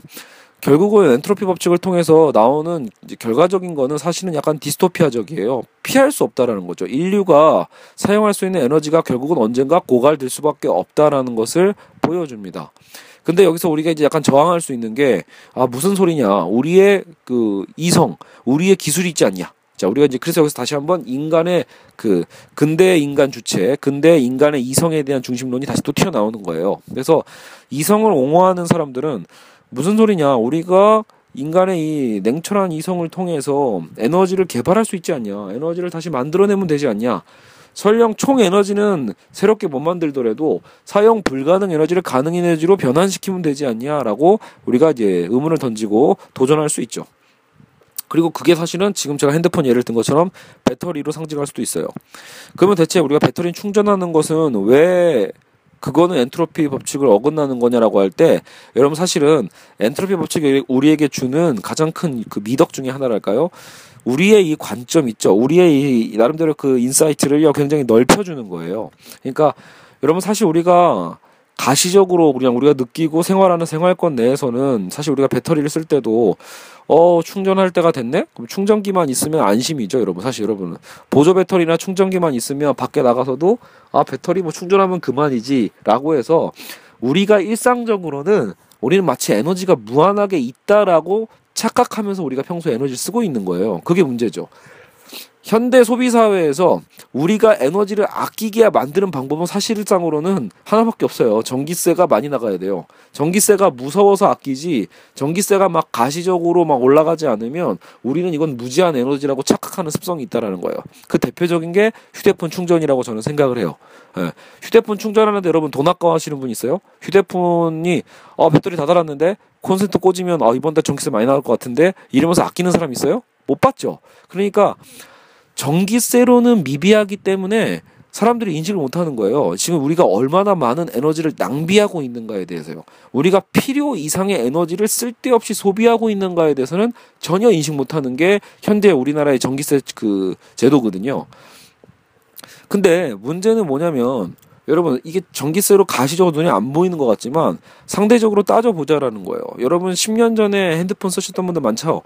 결국은 엔트로피 법칙을 통해서 나오는 결과적인 거는 사실은 약간 디스토피아적이에요. 피할 수 없다라는 거죠. 인류가 사용할 수 있는 에너지가 결국은 언젠가 고갈될 수밖에 없다라는 것을 보여줍니다. 근데 여기서 우리가 이제 약간 저항할 수 있는 게, 아, 무슨 소리냐. 우리의 그 이성, 우리의 기술이 있지 않냐. 자, 우리가 이제 그래서 여기서 다시 한번 인간의 그 근대 인간 주체, 근대 인간의 이성에 대한 중심론이 다시 또 튀어나오는 거예요. 그래서 이성을 옹호하는 사람들은 무슨 소리냐? 우리가 인간의 이 냉철한 이성을 통해서 에너지를 개발할 수 있지 않냐? 에너지를 다시 만들어내면 되지 않냐? 설령 총 에너지는 새롭게 못 만들더라도 사용 불가능 에너지를 가능 에너지로 변환시키면 되지 않냐라고 우리가 이제 의문을 던지고 도전할 수 있죠. 그리고 그게 사실은 지금 제가 핸드폰 예를 든 것처럼 배터리로 상징할 수도 있어요. 그러면 대체 우리가 배터리 충전하는 것은 왜 그거는 엔트로피 법칙을 어긋나는 거냐라고 할 때 여러분 사실은 엔트로피 법칙이 우리에게 주는 가장 큰 그 미덕 중의 하나랄까요? 우리의 이 관점 있죠. 우리의 이 나름대로 그 insight를 굉장히 넓혀주는 거예요. 그러니까 여러분 사실 우리가 가시적으로 그냥 우리가 느끼고 생활하는 생활권 내에서는 사실 우리가 배터리를 쓸 때도 어 충전할 때가 됐네? 그럼 충전기만 있으면 안심이죠, 여러분. 사실 여러분은 보조 배터리나 충전기만 있으면 밖에 나가서도 아 배터리 뭐 충전하면 그만이지라고 해서 우리가 일상적으로는 우리는 마치 에너지가 무한하게 있다라고 착각하면서 우리가 평소에 에너지를 쓰고 있는 거예요. 그게 문제죠. 현대 소비 사회에서 우리가 에너지를 아끼게 만드는 방법은 사실상으로는 하나밖에 없어요. 전기세가 많이 나가야 돼요. 전기세가 무서워서 아끼지 전기세가 막 가시적으로 막 올라가지 않으면 우리는 이건 무지한 에너지라고 착각하는 습성이 있다라는 거예요. 그 대표적인 게 휴대폰 충전이라고 저는 생각을 해요. 예. 휴대폰 충전하는데 여러분 돈 아까워하시는 분 있어요? 휴대폰이 어 배터리 다 달았는데 콘센트 꽂으면 어 이번 달 전기세 많이 나올 것 같은데 이러면서 아끼는 사람 있어요? 못 봤죠. 그러니까 전기세로는 미비하기 때문에 사람들이 인식을 못하는 거예요. 지금 우리가 얼마나 많은 에너지를 낭비하고 있는가에 대해서요. 우리가 필요 이상의 에너지를 쓸데없이 소비하고 있는가에 대해서는 전혀 인식 못하는 게 현대 우리나라의 전기세 그 제도거든요. 근데 문제는 뭐냐면 여러분 이게 전기세로 가시적으로 눈에 안 보이는 것 같지만 상대적으로 따져보자라는 거예요. 여러분 10년 전에 핸드폰 쓰셨던 분들 많죠?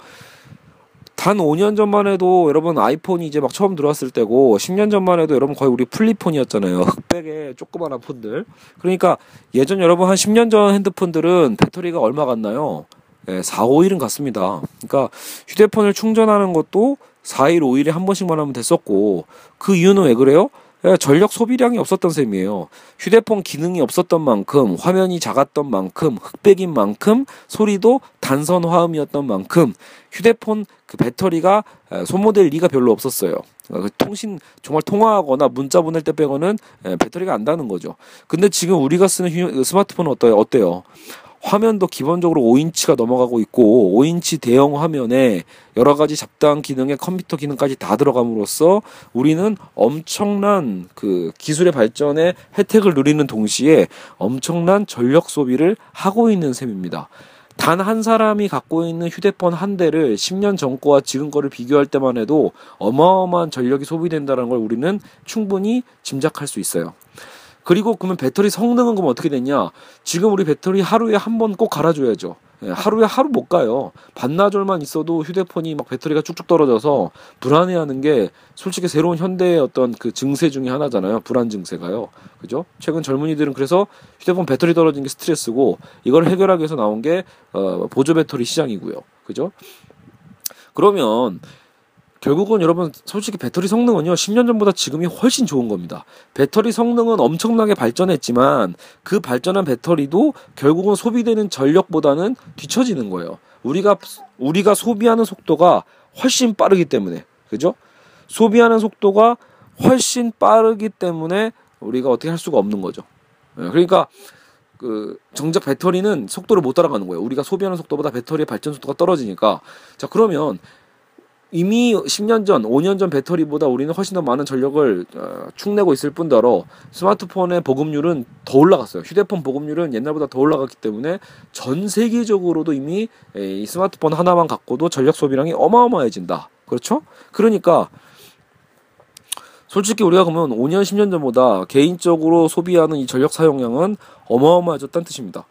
단 5년 전만 해도 여러분 아이폰이 이제 막 처음 들어왔을 때고 10년 전만 해도 여러분 거의 우리 플리폰이었잖아요. 흑백의 조그만한 폰들. 그러니까 예전 여러분 한 10년 전 핸드폰들은 배터리가 얼마 갔나요? 예, 4, 5일은 갔습니다. 그러니까 휴대폰을 충전하는 것도 4일, 5일에 한 번씩만 하면 됐었고 그 이유는 왜 그래요? 예, 전력 소비량이 없었던 셈이에요. 휴대폰 기능이 없었던 만큼, 화면이 작았던 만큼, 흑백인 만큼, 소리도 단선 화음이었던 만큼, 휴대폰 그 배터리가 소모될 리가 별로 없었어요. 그 통신 정말 통화하거나 문자 보낼 때 빼고는 배터리가 안 닿는 거죠. 근데 지금 우리가 쓰는 스마트폰은 어때요? 어때요? 화면도 기본적으로 5인치가 넘어가고 있고 5인치 대형 화면에 여러 가지 잡다한 기능의 컴퓨터 기능까지 다 들어감으로써 우리는 엄청난 그 기술의 발전에 혜택을 누리는 동시에 엄청난 전력 소비를 하고 있는 셈입니다. 단 한 사람이 갖고 있는 휴대폰 한 대를 10년 전 거와 지금 거를 비교할 때만 해도 어마어마한 전력이 소비된다는 걸 우리는 충분히 짐작할 수 있어요. 그리고 그러면 배터리 성능은 그럼 어떻게 되냐? 지금 우리 배터리 하루에 한 번 꼭 갈아줘야죠. 예, 하루에 하루 못 가요. 반나절만 있어도 휴대폰이 막 배터리가 쭉쭉 떨어져서 불안해하는 게 솔직히 새로운 현대의 어떤 그 증세 중의 하나잖아요. 불안 증세가요. 그죠? 최근 젊은이들은 그래서 휴대폰 배터리 떨어진 게 스트레스고 이걸 해결하기 위해서 나온 게 어, 보조 배터리 시장이고요. 그죠? 그러면 결국은 여러분 솔직히 배터리 성능은요 10년 전보다 지금이 훨씬 좋은 겁니다. 배터리 성능은 엄청나게 발전했지만 그 발전한 배터리도 결국은 소비되는 전력보다는 뒤처지는 거예요. 우리가 우리가 소비하는 속도가 훨씬 빠르기 때문에 그죠? 소비하는 속도가 훨씬 빠르기 때문에 우리가 어떻게 할 수가 없는 거죠. 예, 그러니까 그 정작 배터리는 속도를 못 따라가는 거예요. 우리가 소비하는 속도보다 배터리의 발전 속도가 떨어지니까 자 그러면 이미 10년 전, 5년 전 배터리보다 우리는 훨씬 더 많은 전력을 어, 축내고 있을 뿐더러 스마트폰의 보급률은 더 올라갔어요. 휴대폰 보급률은 옛날보다 더 올라갔기 때문에 전 세계적으로도 이미 이 스마트폰 하나만 갖고도 전력 소비량이 어마어마해진다. 그렇죠? 그러니까 솔직히 우리가 그러면 5년, 10년 전보다 개인적으로 소비하는 이 전력 사용량은 어마어마해졌다는 뜻입니다.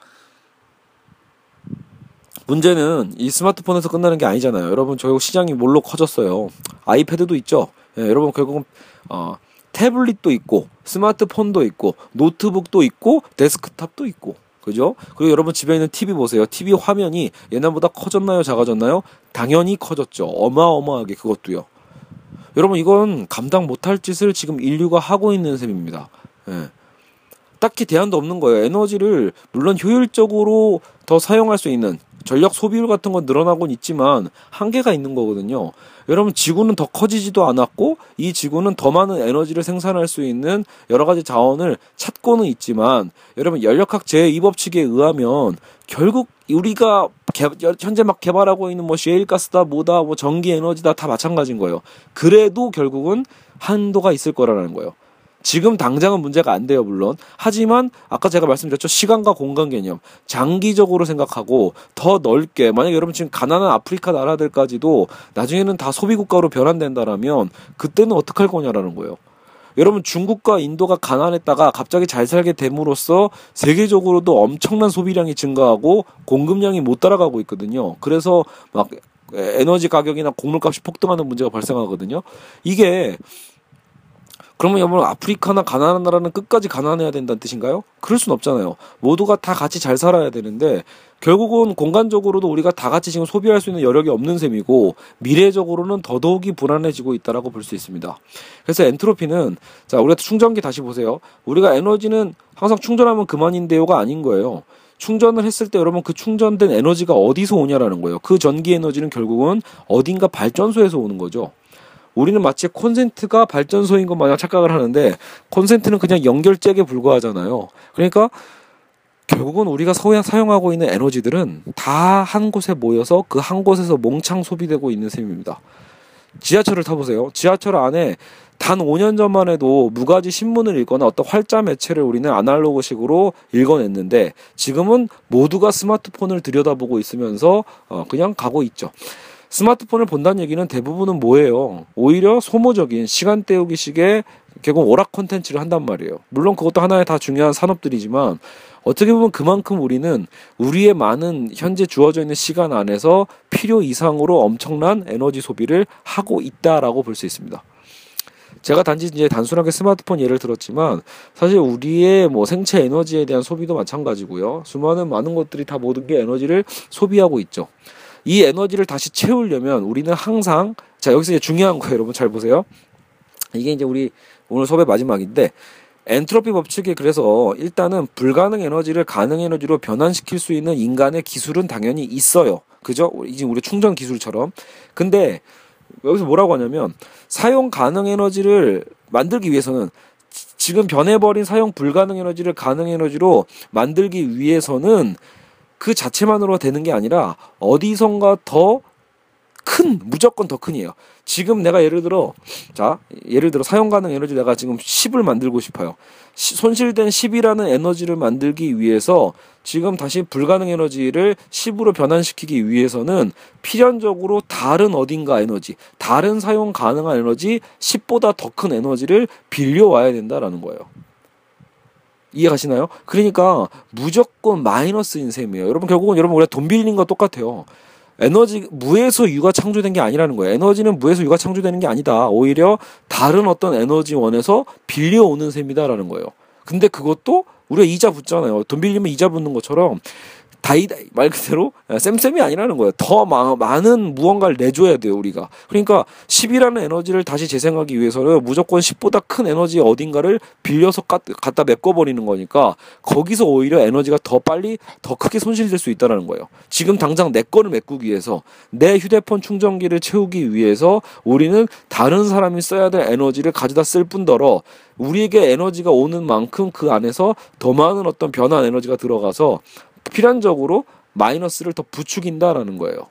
문제는 이 스마트폰에서 끝나는 게 아니잖아요. 여러분 저희 시장이 뭘로 커졌어요. iPad도 있죠. 예, 여러분 결국은 어, 태블릿도 있고 스마트폰도 있고 노트북도 있고 데스크탑도 있고 그죠? 그리고 여러분 집에 있는 TV 보세요. TV 화면이 옛날보다 커졌나요? 작아졌나요? 당연히 커졌죠. 어마어마하게 그것도요. 여러분 이건 감당 못할 짓을 지금 인류가 하고 있는 셈입니다. 예. 딱히 대안도 없는 거예요. 에너지를 물론 효율적으로 더 사용할 수 있는 전력 소비율 같은 건 늘어나곤 있지만 한계가 있는 거거든요. 여러분 지구는 더 커지지도 않았고 이 지구는 더 많은 에너지를 생산할 수 있는 여러 가지 자원을 찾고는 있지만 여러분 연력학 제2법칙에 의하면 결국 우리가 개, 현재 막 개발하고 있는 뭐 셰일가스다 뭐다 뭐 전기 에너지다 다 마찬가지인 거예요. 그래도 결국은 한도가 있을 거라는 거예요. 지금 당장은 문제가 안 돼요, 물론. 하지만 아까 제가 말씀드렸죠. 시간과 공간 개념. 장기적으로 생각하고 더 넓게 만약 여러분 지금 가난한 아프리카 나라들까지도 나중에는 다 소비 국가로 변환된다라면 그때는 어떻게 할 거냐라는 거예요. 여러분 중국과 인도가 가난했다가 갑자기 잘 살게 됨으로써 세계적으로도 엄청난 소비량이 증가하고 공급량이 못 따라가고 있거든요. 그래서 막 에너지 가격이나 곡물값이 폭등하는 문제가 발생하거든요. 이게 그러면 여러분 아프리카나 가난한 나라는 끝까지 가난해야 된다는 뜻인가요? 그럴 순 없잖아요. 모두가 다 같이 잘 살아야 되는데 결국은 공간적으로도 우리가 다 같이 지금 소비할 수 있는 여력이 없는 셈이고 미래적으로는 더더욱이 불안해지고 있다라고 볼 수 있습니다. 그래서 엔트로피는 자 우리가 충전기 다시 보세요. 우리가 에너지는 항상 충전하면 그만인데요가 아닌 거예요. 충전을 했을 때 여러분 그 충전된 에너지가 어디서 오냐라는 거예요. 그 전기 에너지는 결국은 어딘가 발전소에서 오는 거죠. 우리는 마치 콘센트가 발전소인 것 마냥 착각을 하는데 콘센트는 그냥 연결잭에 불과하잖아요. 그러니까 결국은 우리가 사용하고 있는 에너지들은 다 한 곳에 모여서 그 한 곳에서 몽창 소비되고 있는 셈입니다. 지하철을 타보세요. 지하철 안에 단 5년 전만 해도 무가지 신문을 읽거나 어떤 활자 매체를 우리는 아날로그식으로 읽어냈는데 지금은 모두가 스마트폰을 들여다보고 있으면서 어 그냥 가고 있죠. 스마트폰을 본다는 얘기는 대부분은 뭐예요? 오히려 소모적인 시간 때우기식의 결국 오락 콘텐츠를 한단 말이에요. 물론 그것도 하나의 다 중요한 산업들이지만 어떻게 보면 그만큼 우리는 우리의 많은 현재 주어져 있는 시간 안에서 필요 이상으로 엄청난 에너지 소비를 하고 있다라고 볼 수 있습니다. 제가 단지 이제 단순하게 스마트폰 예를 들었지만 사실 우리의 뭐 생체 에너지에 대한 소비도 마찬가지고요. 수많은 많은 것들이 다 모든 게 에너지를 소비하고 있죠. 이 에너지를 다시 채우려면 우리는 항상 자 여기서 이제 중요한 거예요, 여러분 잘 보세요. 이게 이제 우리 오늘 수업의 마지막인데 엔트로피 법칙에 그래서 일단은 불가능 에너지를 가능 에너지로 변환시킬 수 있는 인간의 기술은 당연히 있어요. 그죠? 이제 우리 충전 기술처럼. 근데 여기서 뭐라고 하냐면 사용 가능 에너지를 만들기 위해서는 지금 변해버린 사용 불가능 에너지를 가능 에너지로 만들기 위해서는 그 자체만으로 되는 게 아니라 어디선가 더 큰, 무조건 더 큰이에요. 지금 내가 예를 들어, 자, 예를 들어 사용 가능 에너지 내가 지금 10을 만들고 싶어요. 시, 손실된 10이라는 에너지를 만들기 위해서 지금 다시 불가능 에너지를 10으로 변환시키기 위해서는 필연적으로 다른 어딘가 에너지, 다른 사용 가능한 에너지 10보다 더 큰 에너지를 빌려와야 된다라는 거예요. 이해가시나요? 그러니까 무조건 마이너스인 셈이에요. 여러분 결국은 여러분 우리가 돈 빌리는 거 똑같아요. 에너지 무에서 유가 창조된 게 아니라는 거예요. 에너지는 무에서 유가 창조되는 게 아니다. 오히려 다른 어떤 에너지원에서 빌려오는 셈이다라는 거예요. 근데 그것도 우리가 이자 붙잖아요. 돈 빌리면 이자 붙는 것처럼 다이다이 말 그대로 쌤쌤이 아니라는 거예요. 더 마, 많은 무언가를 내줘야 돼요 우리가. 그러니까 10이라는 에너지를 다시 재생하기 위해서는 무조건 10보다 큰 에너지 어딘가를 빌려서 갖다 메꿔버리는 거니까 거기서 오히려 에너지가 더 빨리 더 크게 손실될 수 있다는 거예요. 지금 당장 내 거를 메꾸기 위해서 내 휴대폰 충전기를 채우기 위해서 우리는 다른 사람이 써야 될 에너지를 가져다 쓸 뿐더러 우리에게 에너지가 오는 만큼 그 안에서 더 많은 어떤 변환 에너지가 들어가서 필연적으로 마이너스를 더 부추긴다라는 거예요.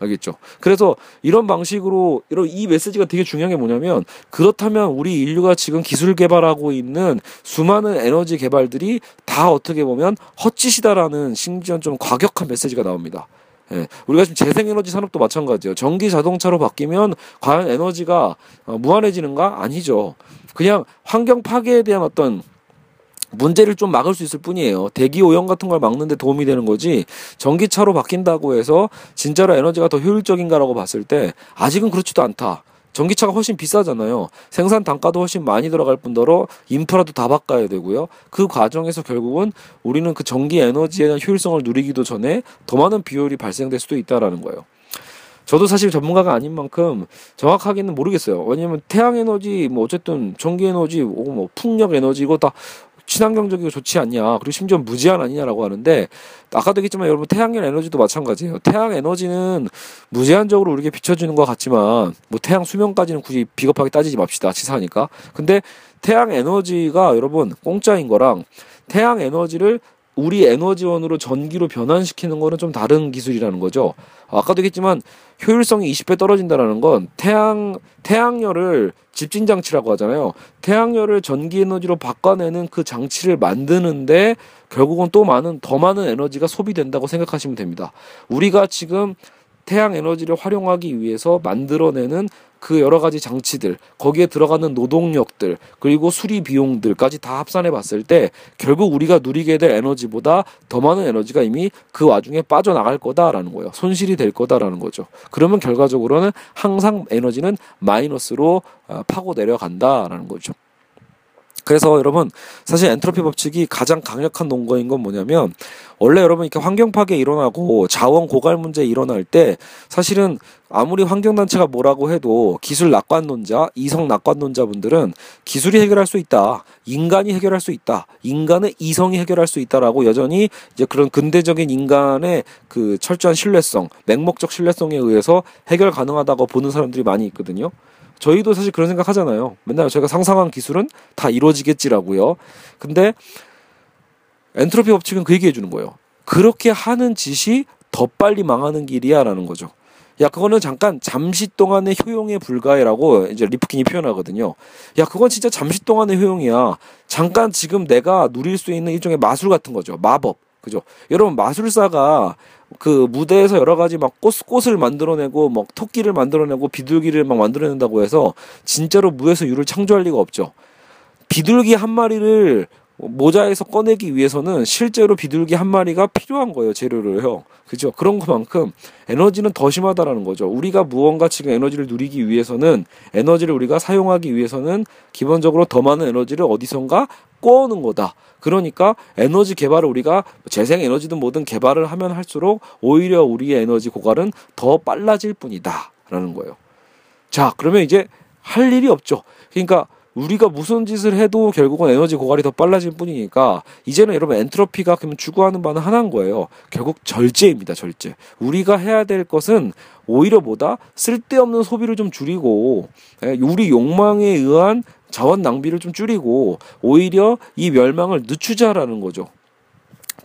알겠죠? 그래서 이런 방식으로 이런 이 메시지가 되게 중요한 게 뭐냐면 그렇다면 우리 인류가 지금 기술 개발하고 있는 수많은 에너지 개발들이 다 어떻게 보면 헛짓이다라는 심지어 좀 과격한 메시지가 나옵니다. 예, 우리가 지금 재생에너지 산업도 마찬가지예요. 전기 자동차로 바뀌면 과연 에너지가 어, 무한해지는가? 아니죠. 그냥 환경 파괴에 대한 어떤 문제를 좀 막을 수 있을 뿐이에요. 대기 오염 같은 걸 막는데 도움이 되는 거지. 전기차로 바뀐다고 해서 진짜로 에너지가 더 효율적인가라고 봤을 때 아직은 그렇지도 않다. 전기차가 훨씬 비싸잖아요. 생산 단가도 훨씬 많이 들어갈 뿐더러 인프라도 다 바꿔야 되고요. 그 과정에서 결국은 우리는 그 전기 에너지에 대한 효율성을 누리기도 전에 더 많은 비효율이 발생될 수도 있다라는 거예요. 저도 사실 전문가가 아닌 만큼 정확하게는 모르겠어요. 왜냐면 태양 에너지, 뭐 어쨌든 전기 에너지, 뭐 풍력 에너지 이거 다 친환경적이고 좋지 않냐. 그리고 심지어 무제한 아니냐라고 하는데 아까도 얘기했지만 여러분 태양열 에너지도 마찬가지예요. 태양 에너지는 무제한적으로 우리에게 비춰주는 것 같지만 뭐 태양 수명까지는 굳이 비겁하게 따지지 맙시다. 치사하니까. 근데 태양 에너지가 여러분 공짜인 거랑 태양 에너지를 우리 에너지원으로 전기로 변환시키는 거는 좀 다른 기술이라는 거죠. 아까도 얘기했지만 효율성이 20배 떨어진다라는 건 태양 태양열을 집진 장치라고 하잖아요. 태양열을 전기 에너지로 바꿔내는 그 장치를 만드는데 결국은 또 많은 더 많은 에너지가 소비된다고 생각하시면 됩니다. 우리가 지금 태양 에너지를 활용하기 위해서 만들어내는 그 여러 가지 장치들, 거기에 들어가는 노동력들, 그리고 수리 비용들까지 다 합산해 봤을 때 결국 우리가 누리게 될 에너지보다 더 많은 에너지가 이미 그 와중에 빠져나갈 거다라는 거예요. 손실이 될 거다라는 거죠. 그러면 결과적으로는 항상 에너지는 마이너스로 어, 파고 내려간다라는 거죠. 그래서 여러분 사실 엔트로피 법칙이 가장 강력한 논거인 건 뭐냐면 원래 여러분 이렇게 환경 파괴 일어나고 자원 고갈 문제 일어날 때 사실은 아무리 환경 단체가 뭐라고 해도 기술 낙관론자, 이성 낙관론자분들은 기술이 해결할 수 있다. 인간이 해결할 수 있다. 인간의 이성이 해결할 수 있다라고 여전히 이제 그런 근대적인 인간의 그 철저한 신뢰성, 맹목적 신뢰성에 의해서 해결 가능하다고 보는 사람들이 많이 있거든요. 저희도 사실 그런 생각 하잖아요. 맨날 저희가 상상한 기술은 다 이루어지겠지라고요. 근데 엔트로피 법칙은 그 얘기 해 주는 거예요. 그렇게 하는 짓이 더 빨리 망하는 길이야라는 거죠. 야 그거는 잠깐 잠시 동안의 효용에 불과해라고 이제 리프킨이 표현하거든요. 야 그건 진짜 잠시 동안의 효용이야. 잠깐 지금 내가 누릴 수 있는 일종의 마술 같은 거죠. 마법. 그죠? 여러분 마술사가 그 무대에서 여러 가지 막 꽃, 꽃을 만들어내고 막 토끼를 만들어내고 비둘기를 막 만들어낸다고 해서 진짜로 무에서 유를 창조할 리가 없죠. 비둘기 한 마리를 모자에서 꺼내기 위해서는 실제로 비둘기 한 마리가 필요한 거예요 재료를요 그죠? 그런 것만큼 에너지는 더 심하다라는 거죠. 우리가 무언가 지금 에너지를 누리기 위해서는 에너지를 우리가 사용하기 위해서는 기본적으로 더 많은 에너지를 어디선가 꼬는 거다. 그러니까 에너지 개발을 우리가 재생 에너지든 뭐든 개발을 하면 할수록 오히려 우리의 에너지 고갈은 더 빨라질 뿐이다 라는 거예요. 자 그러면 이제 할 일이 없죠. 그러니까 우리가 무슨 짓을 해도 결국은 에너지 고갈이 더 빨라질 뿐이니까 이제는 여러분 엔트로피가 그러면 추구하는 바는 하나인 거예요. 결국 절제입니다. 절제. 우리가 해야 될 것은 오히려 보다 쓸데없는 소비를 좀 줄이고 예, 우리 욕망에 의한 자원 낭비를 좀 줄이고 오히려 이 멸망을 늦추자라는 거죠.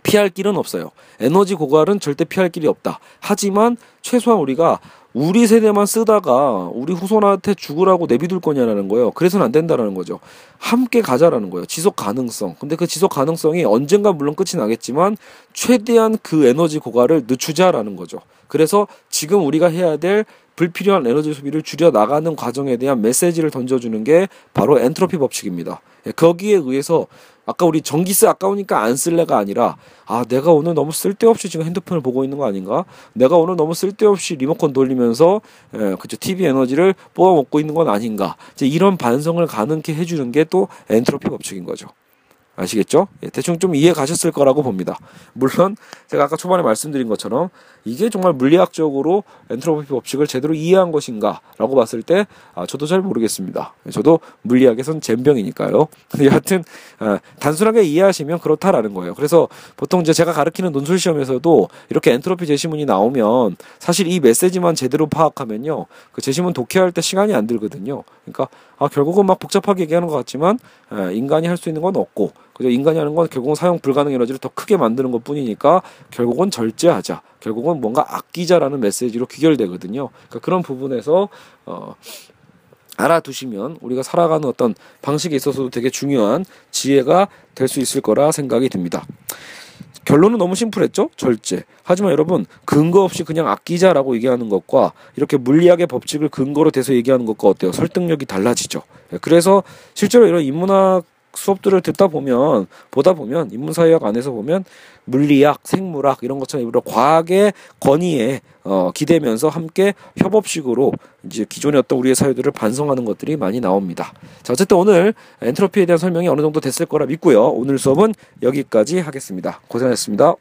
피할 길은 없어요. 에너지 고갈은 절대 피할 길이 없다. 하지만 최소한 우리가 우리 세대만 쓰다가 우리 후손한테 죽으라고 내비둘 거냐라는 거예요. 그래서는 안 된다라는 거죠. 함께 가자라는 거예요. 지속 가능성. 근데 그 지속 가능성이 언젠가 물론 끝이 나겠지만 최대한 그 에너지 고갈을 늦추자라는 거죠. 그래서 지금 우리가 해야 될 불필요한 에너지 소비를 줄여 나가는 과정에 대한 메시지를 던져주는 게 바로 엔트로피 법칙입니다. 예, 거기에 의해서 아까 우리 전기세 아까우니까 안 쓸래가 아니라 아 내가 오늘 너무 쓸데없이 지금 핸드폰을 보고 있는 거 아닌가? 내가 오늘 너무 쓸데없이 리모컨 돌리면서 예, 그죠 TV 에너지를 뽑아 먹고 있는 건 아닌가? 이제 이런 반성을 가능케 해주는 게 또 엔트로피 법칙인 거죠. 아시겠죠? 예, 대충 좀 이해 가셨을 거라고 봅니다. 물론 제가 아까 초반에 말씀드린 것처럼 이게 정말 물리학적으로 엔트로피 법칙을 제대로 이해한 것인가라고 봤을 때 아, 저도 잘 모르겠습니다. 저도 물리학에선 잼병이니까요. 여하튼 아, 단순하게 이해하시면 그렇다라는 거예요. 그래서 보통 이제 제가 가르치는 논술 시험에서도 이렇게 엔트로피 제시문이 나오면 사실 이 메시지만 제대로 파악하면요, 그 제시문 독해할 때 시간이 안 들거든요. 그러니까 아, 결국은 막 복잡하게 얘기하는 것 같지만 아, 인간이 할 수 있는 건 없고 그죠? 인간이 하는 건 결국은 사용 불가능 에너지를 더 크게 만드는 것 뿐이니까 결국은 절제하자. 결국은 뭔가 아끼자라는 메시지로 귀결되거든요. 그러니까 그런 부분에서 어 알아두시면 우리가 살아가는 어떤 방식에 있어서도 되게 중요한 지혜가 될 수 있을 거라 생각이 듭니다. 결론은 너무 심플했죠? 절제. 하지만 여러분, 근거 없이 그냥 아끼자라고 얘기하는 것과 이렇게 물리학의 법칙을 근거로 대서 얘기하는 것과 어때요? 설득력이 달라지죠. 그래서 실제로 이런 인문학 수업들을 듣다 보면 보다 보면 인문사회학 안에서 보면 물리학, 생물학 이런 것처럼 일부러 과학의 권위에 어, 기대면서 함께 협업식으로 이제 기존의 어떤 우리의 사회들을 반성하는 것들이 많이 나옵니다. 자, 어쨌든 오늘 엔트로피에 대한 설명이 어느 정도 됐을 거라 믿고요. 오늘 수업은 여기까지 하겠습니다. 고생하셨습니다.